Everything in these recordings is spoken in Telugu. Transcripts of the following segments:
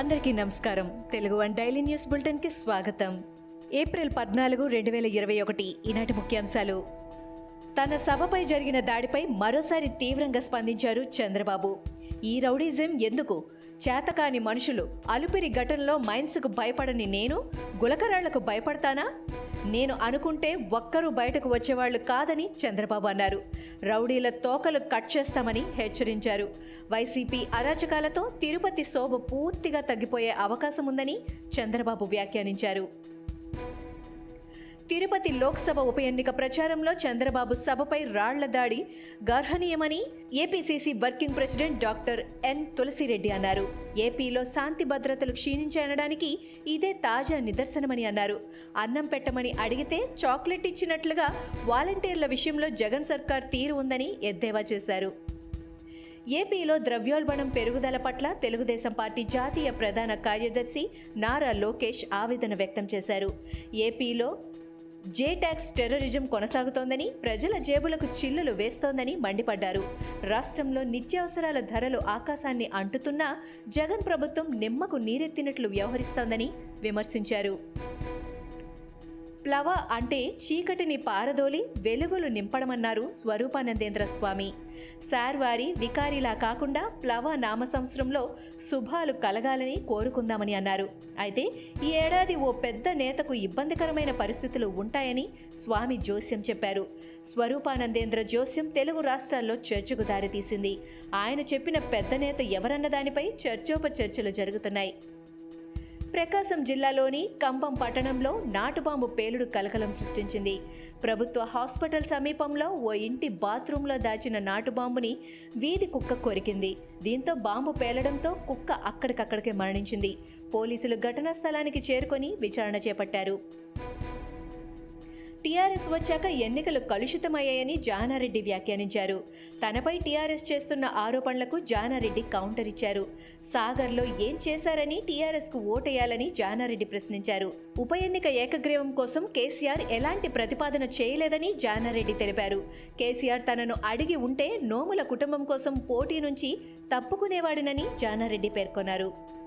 అందరికీ నమస్కారం. తెలుగు వన్ డైలీ న్యూస్ బులెటిన్కి స్వాగతం. ఏప్రిల్ పద్నాలుగు రెండు వేల ఇరవై ఒకటి ఈనాటి ముఖ్యాంశాలు. తన సభపై జరిగిన దాడిపై మరోసారి తీవ్రంగా స్పందించారు చంద్రబాబు. ఈ రౌడీజం ఎందుకు? చేతకాని మనుషులు అలుపిరి ఘటనలో మైన్స్కు భయపడని నేను గులకరాళ్ళకు భయపడతానా? నేను అనుకుంటే ఒక్కరూ బయటకు వచ్చేవాళ్ళు కాదని చంద్రబాబు అన్నారు. రౌడీల తోకలు కట్ చేస్తామని హెచ్చరించారు. వైసీపీ అరాచకాలతో తిరుపతి శోభ పూర్తిగా తగ్గిపోయే అవకాశం ఉందని చంద్రబాబు వ్యాఖ్యానించారు. తిరుపతి లోక్సభ ఉప ఎన్నిక ప్రచారంలో చంద్రబాబు సభపై రాళ్ళ దాడి గర్హనీయమని APCC working president doctor N Tulasi Reddy అన్నారు. ఏపీలో శాంతి భద్రతలు క్షీణించనడానికి ఇదే తాజా నిదర్శనమని అన్నారు. అన్నం పెట్టమని అడిగితే చాక్లెట్ ఇచ్చినట్లుగా వాలంటీర్ల విషయంలో జగన్ సర్కార్ తీరు ఉందని ఎద్దేవా చేశారు. ఏపీలో ద్రవ్యోల్బణం పెరుగుదల పట్ల తెలుగుదేశం పార్టీ జాతీయ ప్రధాన కార్యదర్శి నారా లోకేష్ ఆవేదన వ్యక్తం చేశారు. ఏపీలో జే ట్యాక్స్ టెర్రరిజం కొనసాగుతోందని ప్రజల జేబులకు చిల్లులు వేస్తోందని మండిపడ్డారు. రాష్ట్రంలో నిత్యావసరాల ధరలు ఆకాశాన్ని అంటుతున్నా జగన్ ప్రభుత్వం నిమ్మకు నీరెత్తినట్లు వ్యవహరిస్తోందని విమర్శించారు. ప్లవ అంటే చీకటిని పారదోలి వెలుగులు నింపడమన్నారు స్వరూపానందేంద్ర స్వామి. సార్వారి వికారిలా కాకుండా ప్లవ నామ సంవత్సరంలో శుభాలు కలగాలని కోరుకుందామని అన్నారు. అయితే ఈ ఏడాది ఓ పెద్ద నేతకు ఇబ్బందికరమైన పరిస్థితులు ఉంటాయని స్వామి జోస్యం చెప్పారు. స్వరూపానందేంద్ర జోస్యం తెలుగు రాష్ట్రాల్లో చర్చకు దారితీసింది. ఆయన చెప్పిన పెద్ద నేత ఎవరన్న దానిపై చర్చోపచర్చలు జరుగుతున్నాయి. ప్రకాశం జిల్లాలోని కంపం పట్టణంలో నాటుబాంబు పేలుడు కలకలం సృష్టించింది. ప్రభుత్వ హాస్పిటల్ సమీపంలో ఓ ఇంటి బాత్రూంలో దాచిన నాటుబాంబుని వీధి కుక్క కొరికింది. దీంతో బాంబు పేలడంతో కుక్క అక్కడికక్కడికే మరణించింది. పోలీసులు ఘటనా స్థలానికి చేరుకొని విచారణ చేపట్టారు. టీఆర్ఎస్ వచ్చాక ఎన్నికలు కలుషితమయ్యాయని జానారెడ్డి వ్యాఖ్యానించారు. తనపై టీఆర్ఎస్ చేస్తున్న ఆరోపణలకు జానారెడ్డి కౌంటర్ ఇచ్చారు. సాగర్లో ఏం చేశారని టీఆర్ఎస్కు ఓటేయాలని జానారెడ్డి ప్రశ్నించారు. ఉప ఎన్నిక ఏకగ్రీవం కోసం కేసీఆర్ ఎలాంటి ప్రతిపాదన చేయలేదని జానారెడ్డి తెలిపారు. కేసీఆర్ తనను అడిగి ఉంటే నోముల కుటుంబం కోసం పోటీ నుంచి తప్పుకునేవాడినని జానారెడ్డి పేర్కొన్నారు.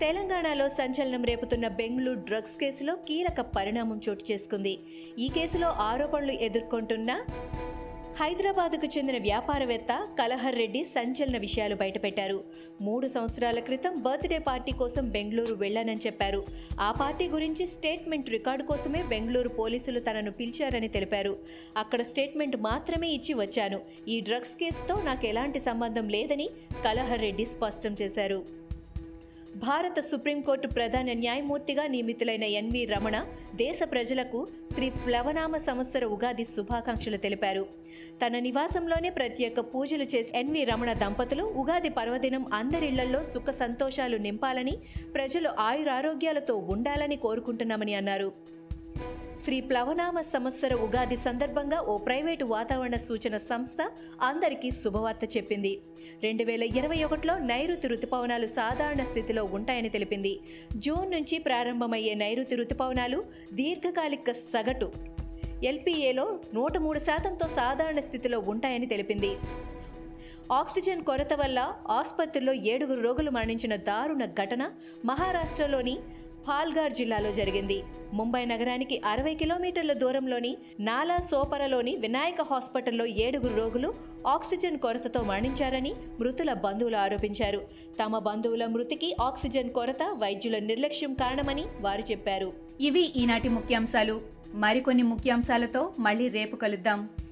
తెలంగాణలో సంచలనం రేపుతున్న బెంగళూరు డ్రగ్స్ కేసులో కీలక పరిణామం చోటు చేసుకుంది. ఈ కేసులో ఆరోపణలు ఎదుర్కొంటున్న హైదరాబాద్కు చెందిన వ్యాపారవేత్త కలహర్ రెడ్డి సంచలన విషయాలు బయటపెట్టారు. మూడు సంవత్సరాల క్రితం బర్త్డే పార్టీ కోసం బెంగళూరు వెళ్ళానని చెప్పారు. ఆ పార్టీ గురించి స్టేట్మెంట్ రికార్డు కోసమే బెంగళూరు పోలీసులు తనను పిలిచారని తెలిపారు. అక్కడ స్టేట్మెంట్ మాత్రమే ఇచ్చి వచ్చాను. ఈ డ్రగ్స్ కేసుతో నాకు ఎలాంటి సంబంధం లేదని కలహర్ రెడ్డి స్పష్టం చేశారు. భారత సుప్రీంకోర్టు ప్రధాన న్యాయమూర్తిగా నియమితులైన ఎన్వి రమణ దేశ ప్రజలకు శ్రీ ప్లవనామ సంవత్సర ఉగాది శుభాకాంక్షలు తెలిపారు. తన నివాసంలోనే ప్రత్యేక పూజలు చేసి ఎన్వి రమణ దంపతులు ఉగాది పర్వదినం అందరిళ్ళలో సుఖ సంతోషాలు నింపాలని ప్రజలు ఆయురారోగ్యాలతో ఉండాలని కోరుకుంటున్నామని అన్నారు. శ్రీ ప్లవనామ సంవత్సర ఉగాది సందర్భంగా ఓ ప్రైవేటు వాతావరణ సూచన సంస్థ అందరికీ శుభవార్త చెప్పింది. రెండు వేల ఇరవై ఒకటిలో నైరుతి రుతుపవనాలు సాధారణ స్థితిలో ఉంటాయని తెలిపింది. జూన్ నుంచి ప్రారంభమయ్యే నైరుతి రుతుపవనాలు దీర్ఘకాలిక సగటు. ఎల్పీఏలో నూట మూడు శాతంతో సాధారణ స్థితిలో ఉంటాయని తెలిపింది. ఆక్సిజన్ కొరత వల్ల ఆసుపత్రిలో ఏడుగురు రోగులు మరణించిన దారుణ ఘటన మహారాష్ట్రలోని పాల్గార్ జిల్లాలో జరిగింది. ముంబై నగరానికి అరవై కిలోమీటర్ల దూరంలోని నాలా సోపరలోని వినాయక హాస్పిటల్లో ఏడుగురు రోగులు ఆక్సిజన్ కొరతతో మరణించారని మృతుల బంధువులు ఆరోపించారు. తమ బంధువుల మృతికి ఆక్సిజన్ కొరత వైద్యుల నిర్లక్ష్యం కారణమని వారు చెప్పారు. ఇవి ఈనాటి ముఖ్యాంశాలు. మరికొన్ని ముఖ్యాంశాలతో మళ్ళీ రేపు కలుద్దాం.